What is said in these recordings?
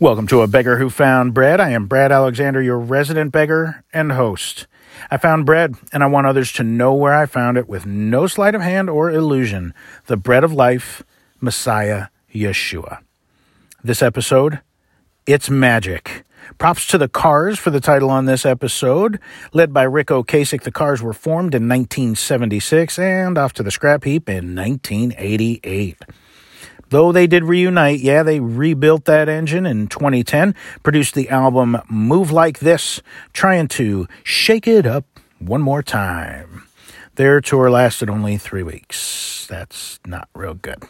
Welcome to A Beggar Who Found Bread. I am Brad Alexander, your resident beggar and host. I found bread, and I want others to know where I found it with no sleight of hand or illusion the bread of life, Messiah Yeshua. This episode, it's magic. Props to the Cars for the title on this episode. Led by Ric Ocasek, the Cars were formed in 1976 and off to the scrap heap in 1988. Though they did reunite, yeah, they rebuilt that engine in 2010, produced the album Move Like This, trying to shake it up one more time. Their tour lasted only three weeks. That's not real good.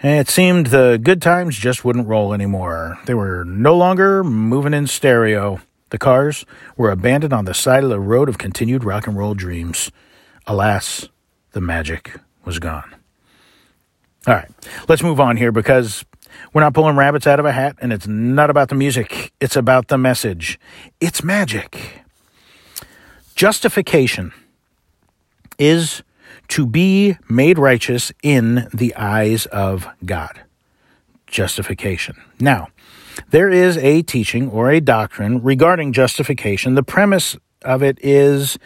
And it seemed the good times just wouldn't roll anymore. They were no longer moving in stereo. The cars were abandoned on the side of the road of continued rock and roll dreams. Alas, the magic was gone. All right, let's move on here because we're not pulling rabbits out of a hat and it's not about the music, it's about the message. It's magic. Justification is to be made righteous in the eyes of God. Justification. Now, there is a teaching or a doctrine regarding justification. The premise of it is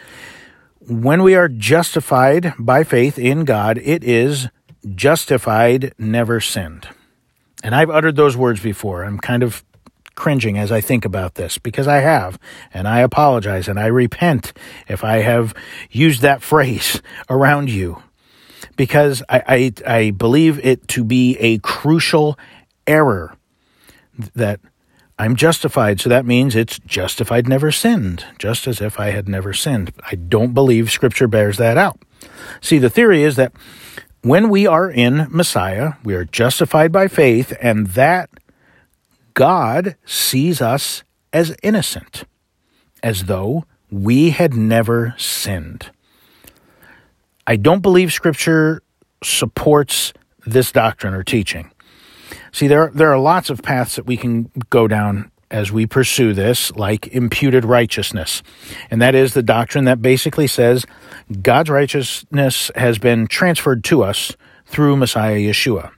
when we are justified by faith in God, it is justified, never sinned. And I've uttered those words before. I'm kind of cringing as I think about this because I have, and I apologize and I repent if I have used that phrase around you because I, I, I believe it to be a crucial error that I'm justified. So that means it's justified, never sinned, just as if I had never sinned. I don't believe Scripture bears that out. See, the theory is that when we are in Messiah, we are justified by faith, and that God sees us as innocent, as though we had never sinned. I don't believe Scripture supports this doctrine or teaching. See, there, there are lots of paths that we can go down as we pursue this, like imputed righteousness. And that is the doctrine that basically says God's righteousness has been transferred to us through Messiah Yeshua.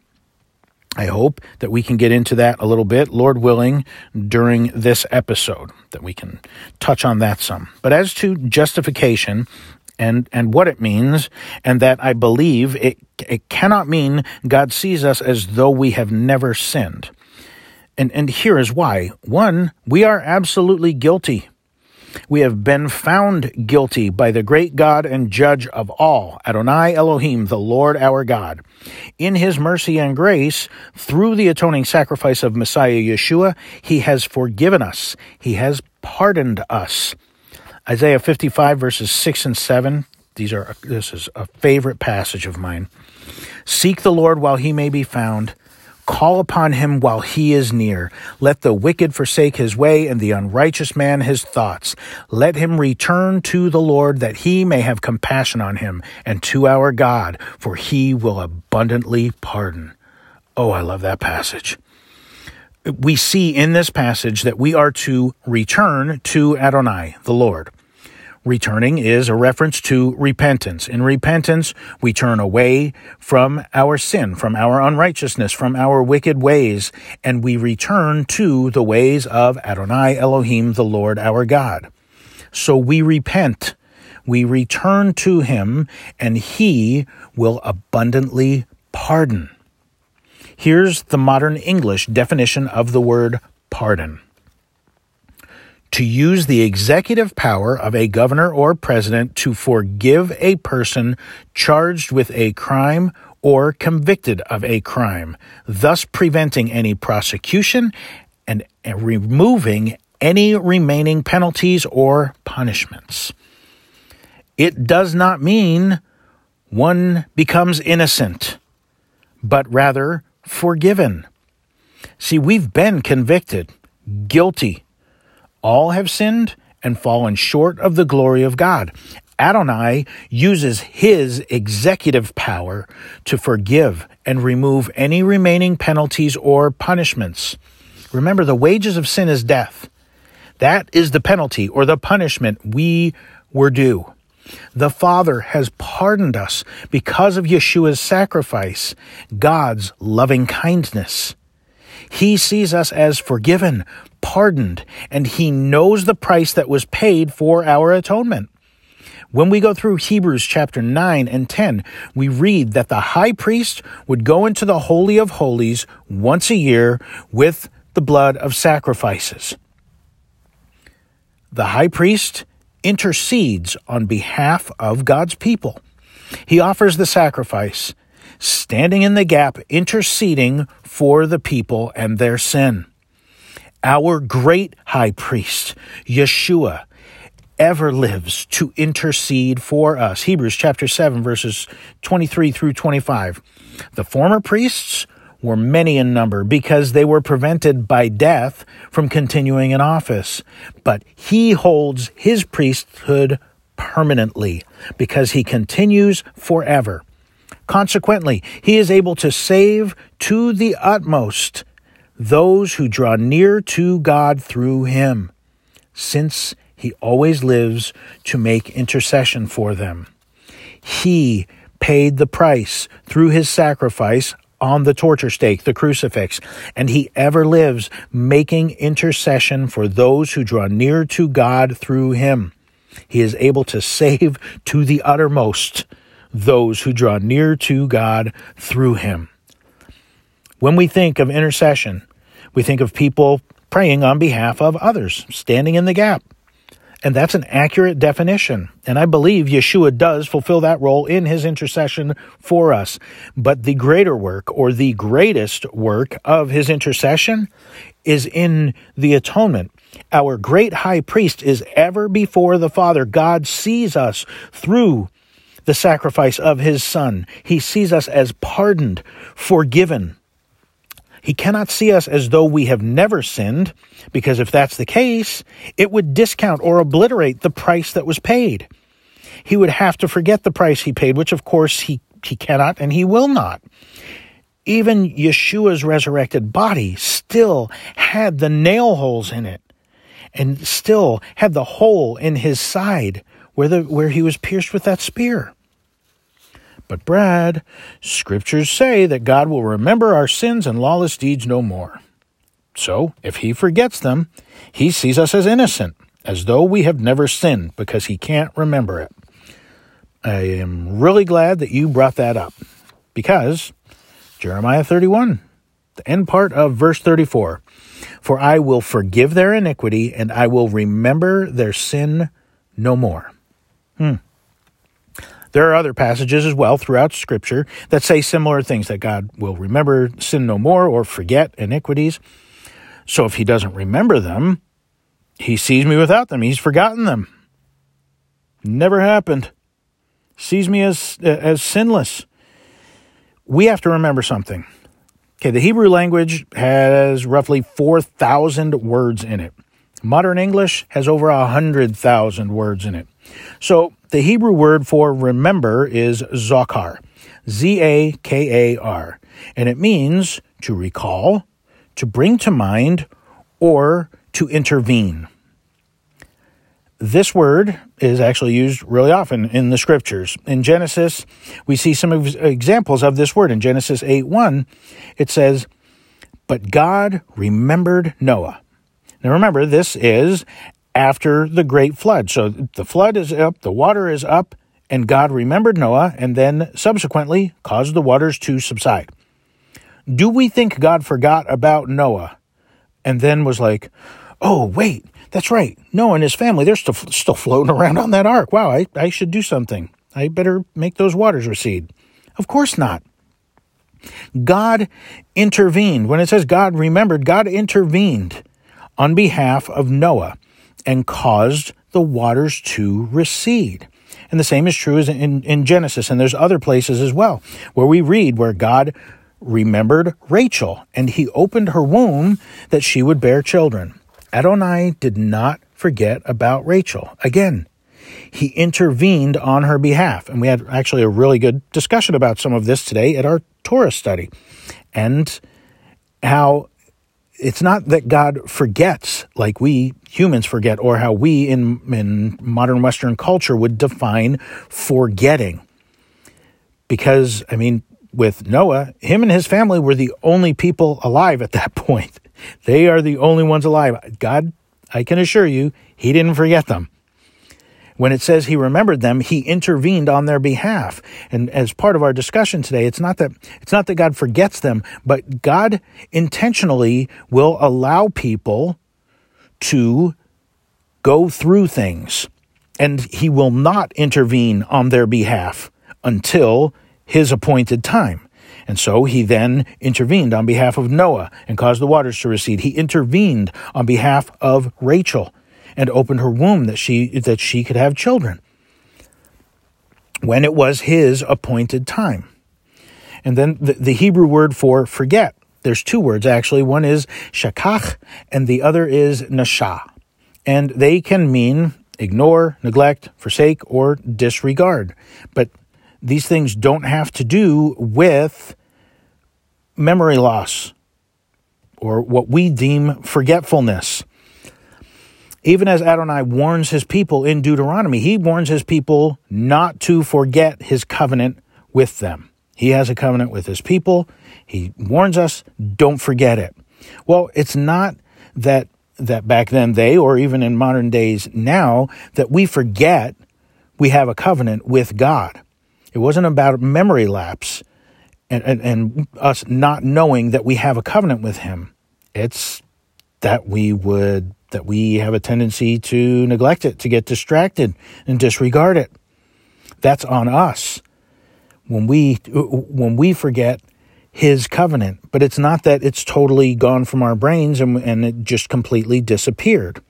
I hope that we can get into that a little bit, Lord willing, during this episode, that we can touch on that some. But as to justification and, and what it means, and that I believe it, it cannot mean God sees us as though we have never sinned. And, and here is why. One, we are absolutely guilty. We have been found guilty by the great God and judge of all, Adonai Elohim, the Lord our God. In his mercy and grace, through the atoning sacrifice of Messiah Yeshua, he has forgiven us. He has pardoned us. Isaiah 55 verses 6 and 7. These are, this is a favorite passage of mine. Seek the Lord while he may be found Call upon him while he is near. Let the wicked forsake his way and the unrighteous man his thoughts. Let him return to the Lord that he may have compassion on him and to our God, for he will abundantly pardon. Oh, I love that passage. We see in this passage that we are to return to Adonai, the Lord. Returning is a reference to repentance. In repentance, we turn away from our sin, from our unrighteousness, from our wicked ways, and we return to the ways of Adonai Elohim, the Lord our God. So we repent. We return to Him, and He will abundantly pardon. Here's the modern English definition of the word pardon to use the executive power of a governor or president to forgive a person charged with a crime or convicted of a crime, thus preventing any prosecution and removing any remaining penalties or punishments. It does not mean one becomes innocent, but rather forgiven. See, we've been convicted, guilty, all have sinned and fallen short of the glory of God. Adonai uses his executive power to forgive and remove any remaining penalties or punishments. Remember, the wages of sin is death. That is the penalty or the punishment we were due. The Father has pardoned us because of Yeshua's sacrifice, God's loving kindness. He sees us as forgiven, pardoned, and he knows the price that was paid for our atonement. When we go through Hebrews chapter 9 and 10, we read that the high priest would go into the Holy of Holies once a year with the blood of sacrifices. The high priest intercedes on behalf of God's people. He offers the sacrifice, standing in the gap, interceding for the people and their sin. Our great high priest, Yeshua, ever lives to intercede for us. Hebrews chapter 7 verses 23 through 25. The former priests were many in number because they were prevented by death from continuing in office. But he holds his priesthood permanently because he continues forever. Consequently, he is able to save to the utmost those who draw near to God through him, since he always lives to make intercession for them. He paid the price through his sacrifice on the torture stake, the crucifix, and he ever lives making intercession for those who draw near to God through him. He is able to save to the uttermost those who draw near to God through him. When we think of intercession, we think of people praying on behalf of others, standing in the gap. And that's an accurate definition. And I believe Yeshua does fulfill that role in his intercession for us. But the greater work or the greatest work of his intercession is in the atonement. Our great high priest is ever before the Father. God sees us through the sacrifice of his Son. He sees us as pardoned, forgiven, he cannot see us as though we have never sinned, because if that's the case, it would discount or obliterate the price that was paid. He would have to forget the price he paid, which of course he, he cannot and he will not. Even Yeshua's resurrected body still had the nail holes in it and still had the hole in his side where, the, where he was pierced with that spear. But, Brad, scriptures say that God will remember our sins and lawless deeds no more. So, if he forgets them, he sees us as innocent, as though we have never sinned, because he can't remember it. I am really glad that you brought that up, because Jeremiah 31, the end part of verse 34 For I will forgive their iniquity, and I will remember their sin no more. Hmm. There are other passages as well throughout Scripture that say similar things that God will remember sin no more or forget iniquities. So if He doesn't remember them, He sees me without them. He's forgotten them. Never happened. Sees me as as sinless. We have to remember something. Okay, the Hebrew language has roughly 4,000 words in it. Modern English has over 100,000 words in it. So the Hebrew word for remember is zakar, Z A K A R, and it means to recall, to bring to mind, or to intervene. This word is actually used really often in the scriptures. In Genesis, we see some examples of this word. In Genesis 8 1, it says, But God remembered Noah. Now remember, this is after the great flood. So the flood is up, the water is up, and God remembered Noah and then subsequently caused the waters to subside. Do we think God forgot about Noah and then was like, oh, wait, that's right. Noah and his family, they're still, still floating around on that ark. Wow, I, I should do something. I better make those waters recede. Of course not. God intervened. When it says God remembered, God intervened on behalf of Noah and caused the waters to recede. And the same is true as in, in Genesis, and there's other places as well, where we read where God remembered Rachel, and he opened her womb that she would bear children. Adonai did not forget about Rachel. Again, he intervened on her behalf. And we had actually a really good discussion about some of this today at our Torah study and how it's not that God forgets like we humans forget or how we in, in modern Western culture would define forgetting. Because, I mean, with Noah, him and his family were the only people alive at that point. They are the only ones alive. God, I can assure you, he didn't forget them. When it says he remembered them, he intervened on their behalf. And as part of our discussion today, it's not that it's not that God forgets them, but God intentionally will allow people to go through things and he will not intervene on their behalf until his appointed time. And so he then intervened on behalf of Noah and caused the waters to recede. He intervened on behalf of Rachel and opened her womb that she that she could have children when it was his appointed time. And then the, the Hebrew word for forget. There's two words actually. One is shakach and the other is nasha. And they can mean ignore, neglect, forsake, or disregard. But these things don't have to do with memory loss or what we deem forgetfulness even as Adonai warns his people in Deuteronomy, he warns his people not to forget his covenant with them. He has a covenant with his people. He warns us, don't forget it. Well, it's not that that back then they or even in modern days now that we forget we have a covenant with God. It wasn't about memory lapse and, and, and us not knowing that we have a covenant with him. It's that we would that we have a tendency to neglect it, to get distracted and disregard it. That's on us when we when we forget his covenant. But it's not that it's totally gone from our brains and, and it just completely disappeared.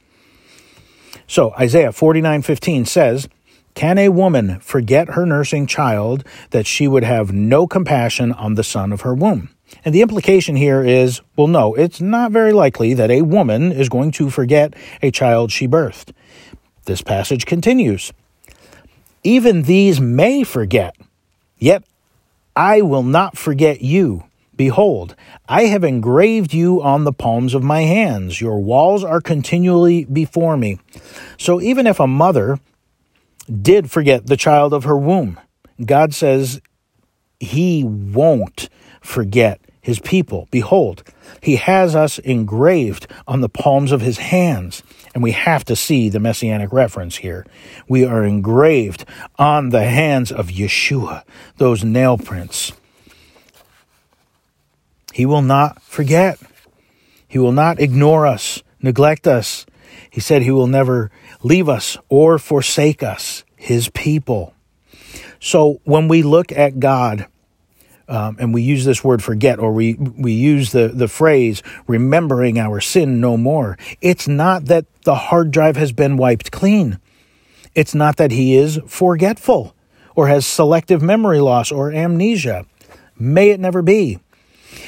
So Isaiah 49:15 says, "Can a woman forget her nursing child that she would have no compassion on the son of her womb?" And the implication here is well, no, it's not very likely that a woman is going to forget a child she birthed. This passage continues Even these may forget, yet I will not forget you. Behold, I have engraved you on the palms of my hands. Your walls are continually before me. So even if a mother did forget the child of her womb, God says he won't forget his people. Behold, he has us engraved on the palms of his hands. And we have to see the messianic reference here. We are engraved on the hands of Yeshua, those nail prints. He will not forget. He will not ignore us, neglect us. He said he will never leave us or forsake us, his people. So when we look at God, um, and we use this word forget, or we, we use the, the phrase remembering our sin no more. It's not that the hard drive has been wiped clean. It's not that he is forgetful or has selective memory loss or amnesia. May it never be.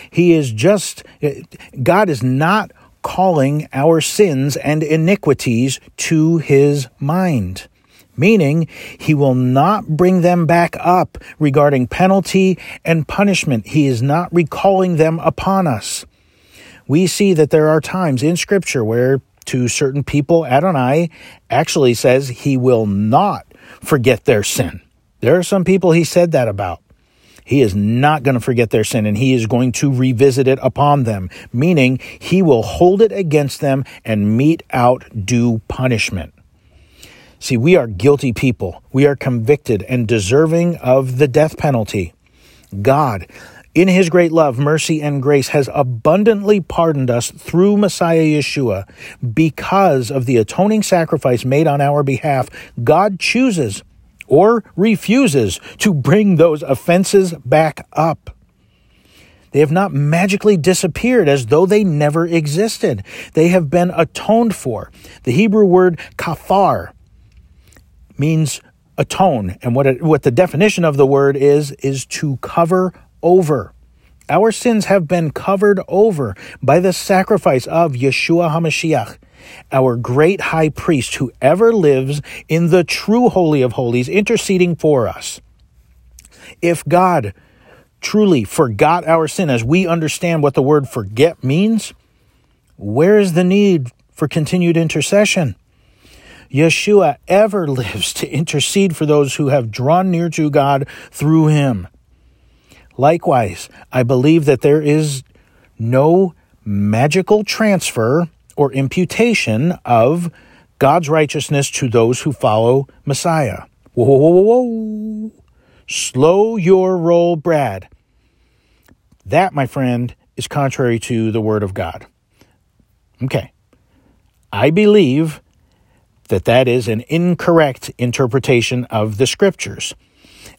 He is just, God is not calling our sins and iniquities to his mind meaning he will not bring them back up regarding penalty and punishment. He is not recalling them upon us. We see that there are times in Scripture where to certain people, Adonai actually says he will not forget their sin. There are some people he said that about. He is not going to forget their sin and he is going to revisit it upon them, meaning he will hold it against them and mete out due punishment. See, we are guilty people. We are convicted and deserving of the death penalty. God, in his great love, mercy, and grace, has abundantly pardoned us through Messiah Yeshua. Because of the atoning sacrifice made on our behalf, God chooses or refuses to bring those offenses back up. They have not magically disappeared as though they never existed. They have been atoned for. The Hebrew word kafar means atone. And what, it, what the definition of the word is, is to cover over. Our sins have been covered over by the sacrifice of Yeshua HaMashiach, our great high priest who ever lives in the true Holy of Holies, interceding for us. If God truly forgot our sin as we understand what the word forget means, where is the need for continued intercession? Yeshua ever lives to intercede for those who have drawn near to God through him. Likewise, I believe that there is no magical transfer or imputation of God's righteousness to those who follow Messiah. Whoa, whoa, whoa, whoa. Slow your roll, Brad. That, my friend, is contrary to the Word of God. Okay. I believe that that is an incorrect interpretation of the Scriptures.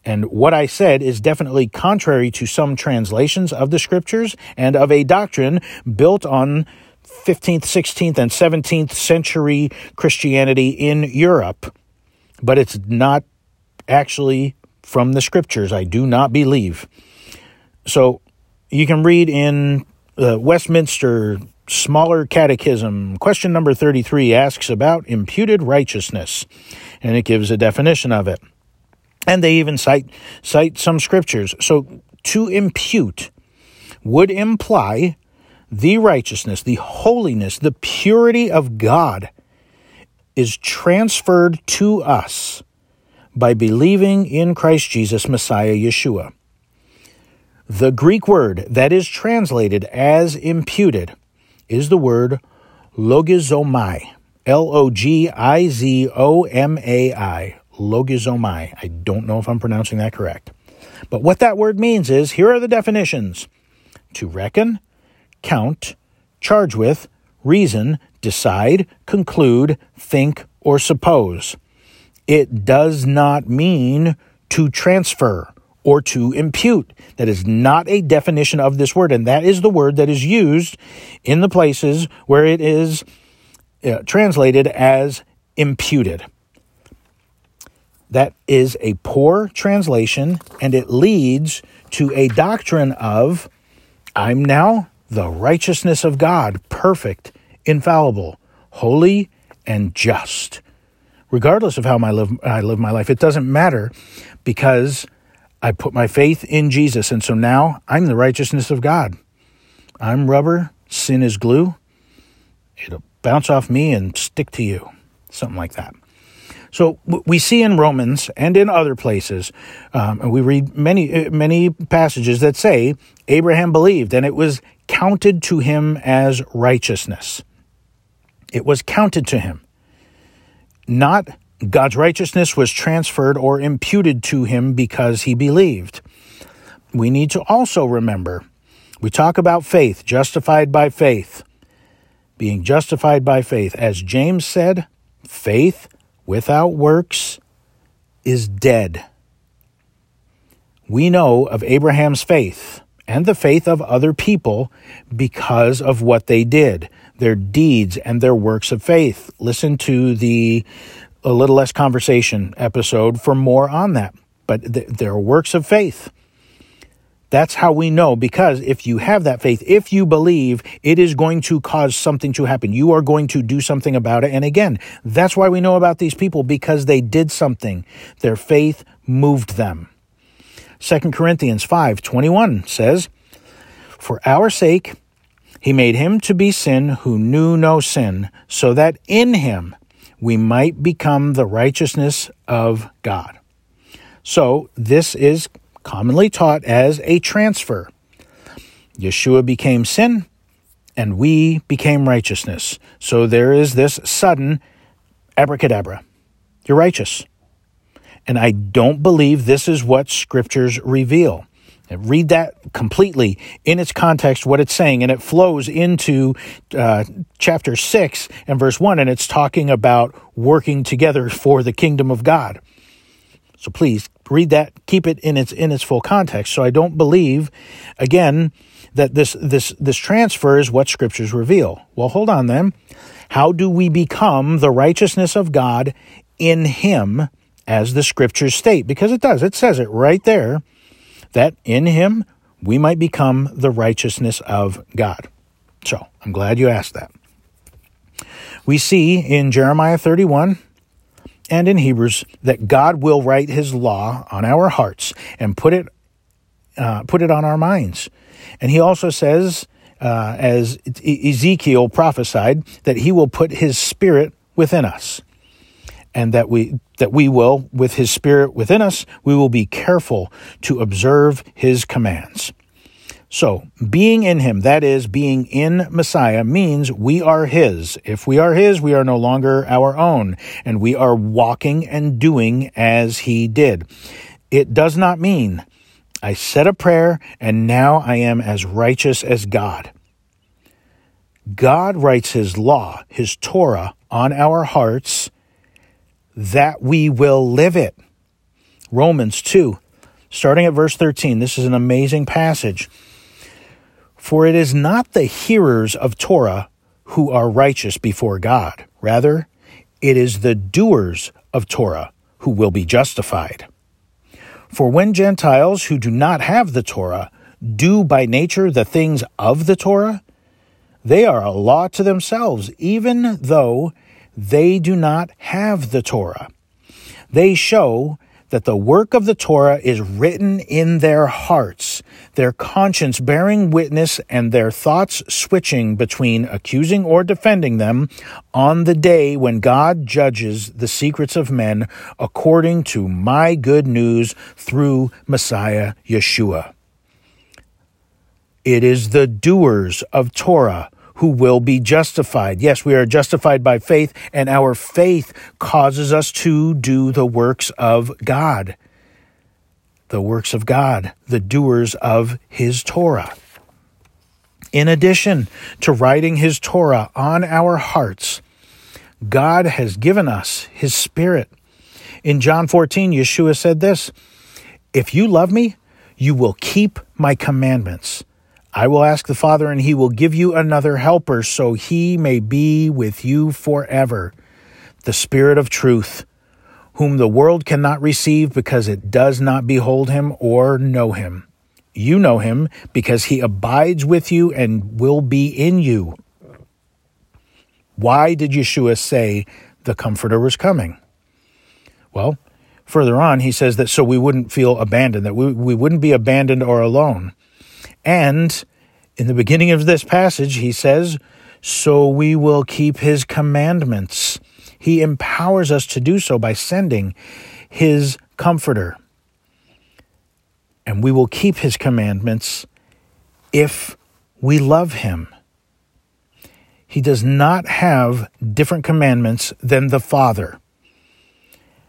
And what I said is definitely contrary to some translations of the Scriptures and of a doctrine built on 15th, 16th, and 17th century Christianity in Europe. But it's not actually from the Scriptures, I do not believe. So you can read in the Westminster Smaller Catechism, question number 33 asks about imputed righteousness, and it gives a definition of it. And they even cite cite some scriptures. So to impute would imply the righteousness, the holiness, the purity of God is transferred to us by believing in Christ Jesus, Messiah Yeshua. The Greek word that is translated as imputed is the word logizomai. L O G I Z O M A I. Logizomai. I don't know if I'm pronouncing that correct. But what that word means is here are the definitions to reckon, count, charge with, reason, decide, conclude, think, or suppose. It does not mean to transfer or to impute. That is not a definition of this word, and that is the word that is used in the places where it is uh, translated as imputed. That is a poor translation, and it leads to a doctrine of I'm now the righteousness of God, perfect, infallible, holy, and just. Regardless of how my live, I live my life, it doesn't matter because I put my faith in Jesus. And so now I'm the righteousness of God. I'm rubber, sin is glue. It'll bounce off me and stick to you. Something like that. So we see in Romans and in other places, um, and we read many many passages that say Abraham believed, and it was counted to him as righteousness. It was counted to him, not God's righteousness was transferred or imputed to him because he believed. We need to also remember we talk about faith, justified by faith, being justified by faith. As James said, faith without works is dead. We know of Abraham's faith and the faith of other people because of what they did, their deeds and their works of faith. Listen to the a little less conversation episode for more on that. But th- there are works of faith. That's how we know because if you have that faith, if you believe, it is going to cause something to happen. You are going to do something about it. And again, that's why we know about these people because they did something. Their faith moved them. 2 Corinthians 5:21 says, "For our sake he made him to be sin who knew no sin, so that in him we might become the righteousness of God. So, this is commonly taught as a transfer. Yeshua became sin, and we became righteousness. So, there is this sudden abracadabra. You're righteous. And I don't believe this is what scriptures reveal. Read that completely in its context, what it's saying, and it flows into uh, chapter 6 and verse 1, and it's talking about working together for the kingdom of God. So please read that, keep it in its in its full context. So I don't believe, again, that this this this transfer is what scriptures reveal. Well, hold on then. How do we become the righteousness of God in Him, as the scriptures state? Because it does. It says it right there that in him we might become the righteousness of God. So I'm glad you asked that. We see in Jeremiah 31 and in Hebrews that God will write his law on our hearts and put it, uh, put it on our minds. And he also says, uh, as Ezekiel prophesied, that he will put his spirit within us and that we that we will, with his spirit within us, we will be careful to observe his commands. So, being in him, that is, being in Messiah, means we are his. If we are his, we are no longer our own, and we are walking and doing as he did. It does not mean I said a prayer and now I am as righteous as God. God writes his law, his Torah, on our hearts that we will live it. Romans 2, starting at verse 13. This is an amazing passage. For it is not the hearers of Torah who are righteous before God. Rather, it is the doers of Torah who will be justified. For when Gentiles who do not have the Torah do by nature the things of the Torah, they are a law to themselves, even though they do not have the Torah. They show that the work of the Torah is written in their hearts, their conscience bearing witness and their thoughts switching between accusing or defending them on the day when God judges the secrets of men according to my good news through Messiah Yeshua. It is the doers of Torah who will be justified. Yes, we are justified by faith, and our faith causes us to do the works of God. The works of God, the doers of His Torah. In addition to writing His Torah on our hearts, God has given us His Spirit. In John 14, Yeshua said this If you love me, you will keep my commandments I will ask the Father, and he will give you another helper, so he may be with you forever. The Spirit of truth, whom the world cannot receive because it does not behold him or know him. You know him because he abides with you and will be in you. Why did Yeshua say the Comforter was coming? Well, further on, he says that so we wouldn't feel abandoned, that we, we wouldn't be abandoned or alone. And in the beginning of this passage, he says, So we will keep his commandments. He empowers us to do so by sending his comforter. And we will keep his commandments if we love him. He does not have different commandments than the Father.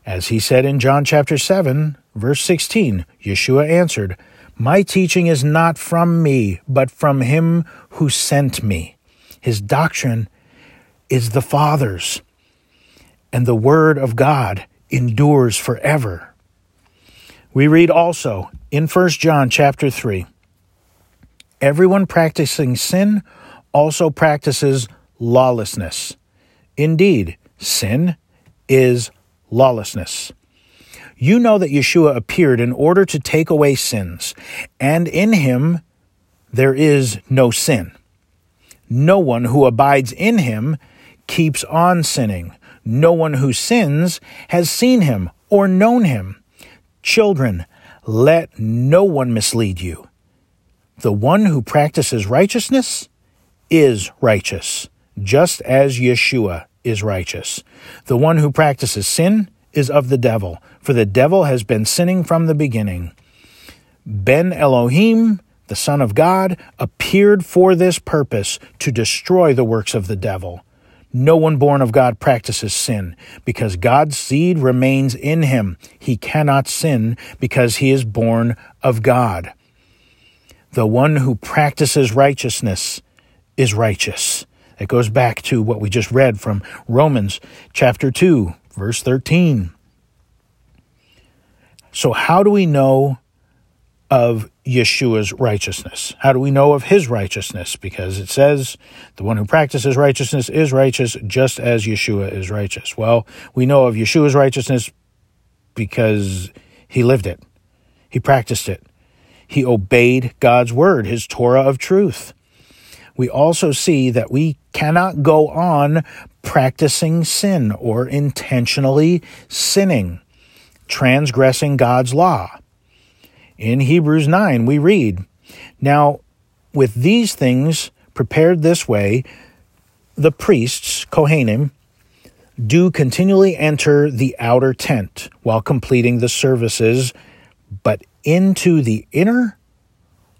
As he said in John chapter 7, verse 16, Yeshua answered, my teaching is not from me, but from him who sent me. His doctrine is the Father's, and the Word of God endures forever. We read also in 1 John chapter 3 Everyone practicing sin also practices lawlessness. Indeed, sin is lawlessness. You know that Yeshua appeared in order to take away sins, and in him there is no sin. No one who abides in him keeps on sinning. No one who sins has seen him or known him. Children, let no one mislead you. The one who practices righteousness is righteous, just as Yeshua is righteous. The one who practices sin is of the devil, for the devil has been sinning from the beginning. Ben Elohim, the Son of God, appeared for this purpose to destroy the works of the devil. No one born of God practices sin, because God's seed remains in him. He cannot sin because he is born of God. The one who practices righteousness is righteous. It goes back to what we just read from Romans chapter 2, verse 13. So, how do we know of Yeshua's righteousness? How do we know of his righteousness? Because it says, the one who practices righteousness is righteous just as Yeshua is righteous. Well, we know of Yeshua's righteousness because he lived it, he practiced it, he obeyed God's word, his Torah of truth. We also see that we cannot go on practicing sin or intentionally sinning, transgressing God's law. In Hebrews 9, we read, Now, with these things prepared this way, the priests, Kohanim, do continually enter the outer tent while completing the services, but into the inner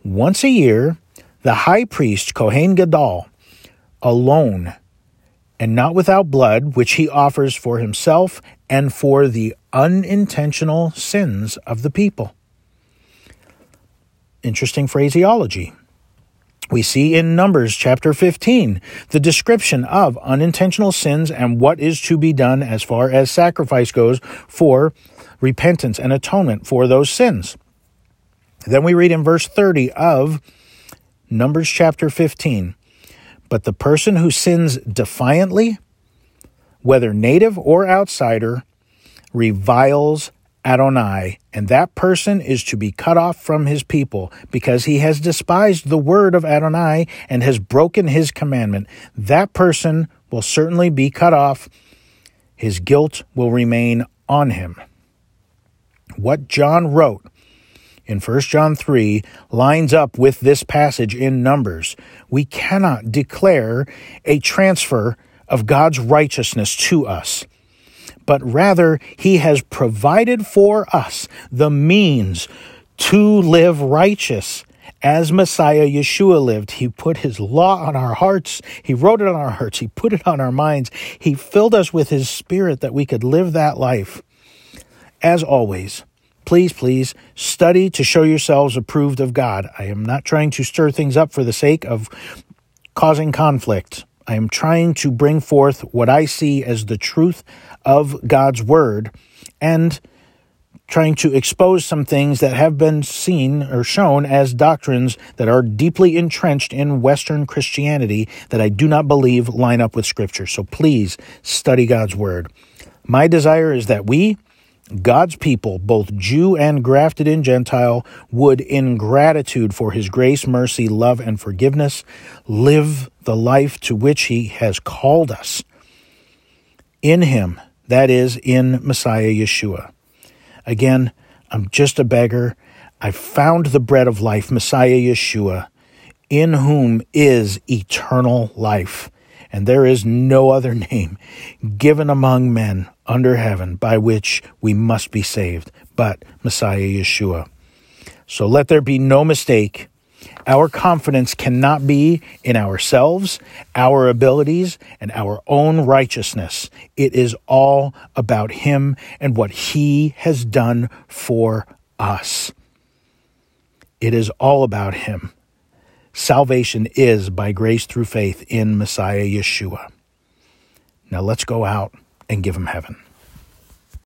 once a year, the high priest Kohen Gadol alone and not without blood, which he offers for himself and for the unintentional sins of the people. Interesting phraseology. We see in Numbers chapter 15 the description of unintentional sins and what is to be done as far as sacrifice goes for repentance and atonement for those sins. Then we read in verse 30 of Numbers chapter 15 But the person who sins defiantly, whether native or outsider, reviles Adonai, and that person is to be cut off from his people because he has despised the word of Adonai and has broken his commandment. That person will certainly be cut off. His guilt will remain on him. What John wrote in 1 John 3 lines up with this passage in Numbers. We cannot declare a transfer of God's righteousness to us, but rather He has provided for us the means to live righteous as Messiah Yeshua lived. He put his law on our hearts. He wrote it on our hearts. He put it on our minds. He filled us with his spirit that we could live that life. As always, Please, please study to show yourselves approved of God. I am not trying to stir things up for the sake of causing conflict. I am trying to bring forth what I see as the truth of God's word and trying to expose some things that have been seen or shown as doctrines that are deeply entrenched in Western Christianity that I do not believe line up with Scripture. So please study God's Word. My desire is that we, God's people, both Jew and grafted in Gentile, would, in gratitude for his grace, mercy, love, and forgiveness, live the life to which he has called us in him, that is, in Messiah Yeshua. Again, I'm just a beggar. I found the bread of life, Messiah Yeshua, in whom is eternal life and there is no other name given among men under heaven by which we must be saved but Messiah Yeshua. So let there be no mistake. Our confidence cannot be in ourselves, our abilities, and our own righteousness. It is all about Him and what He has done for us. It is all about Him. Salvation is by grace through faith in Messiah Yeshua. Now let's go out and give him heaven.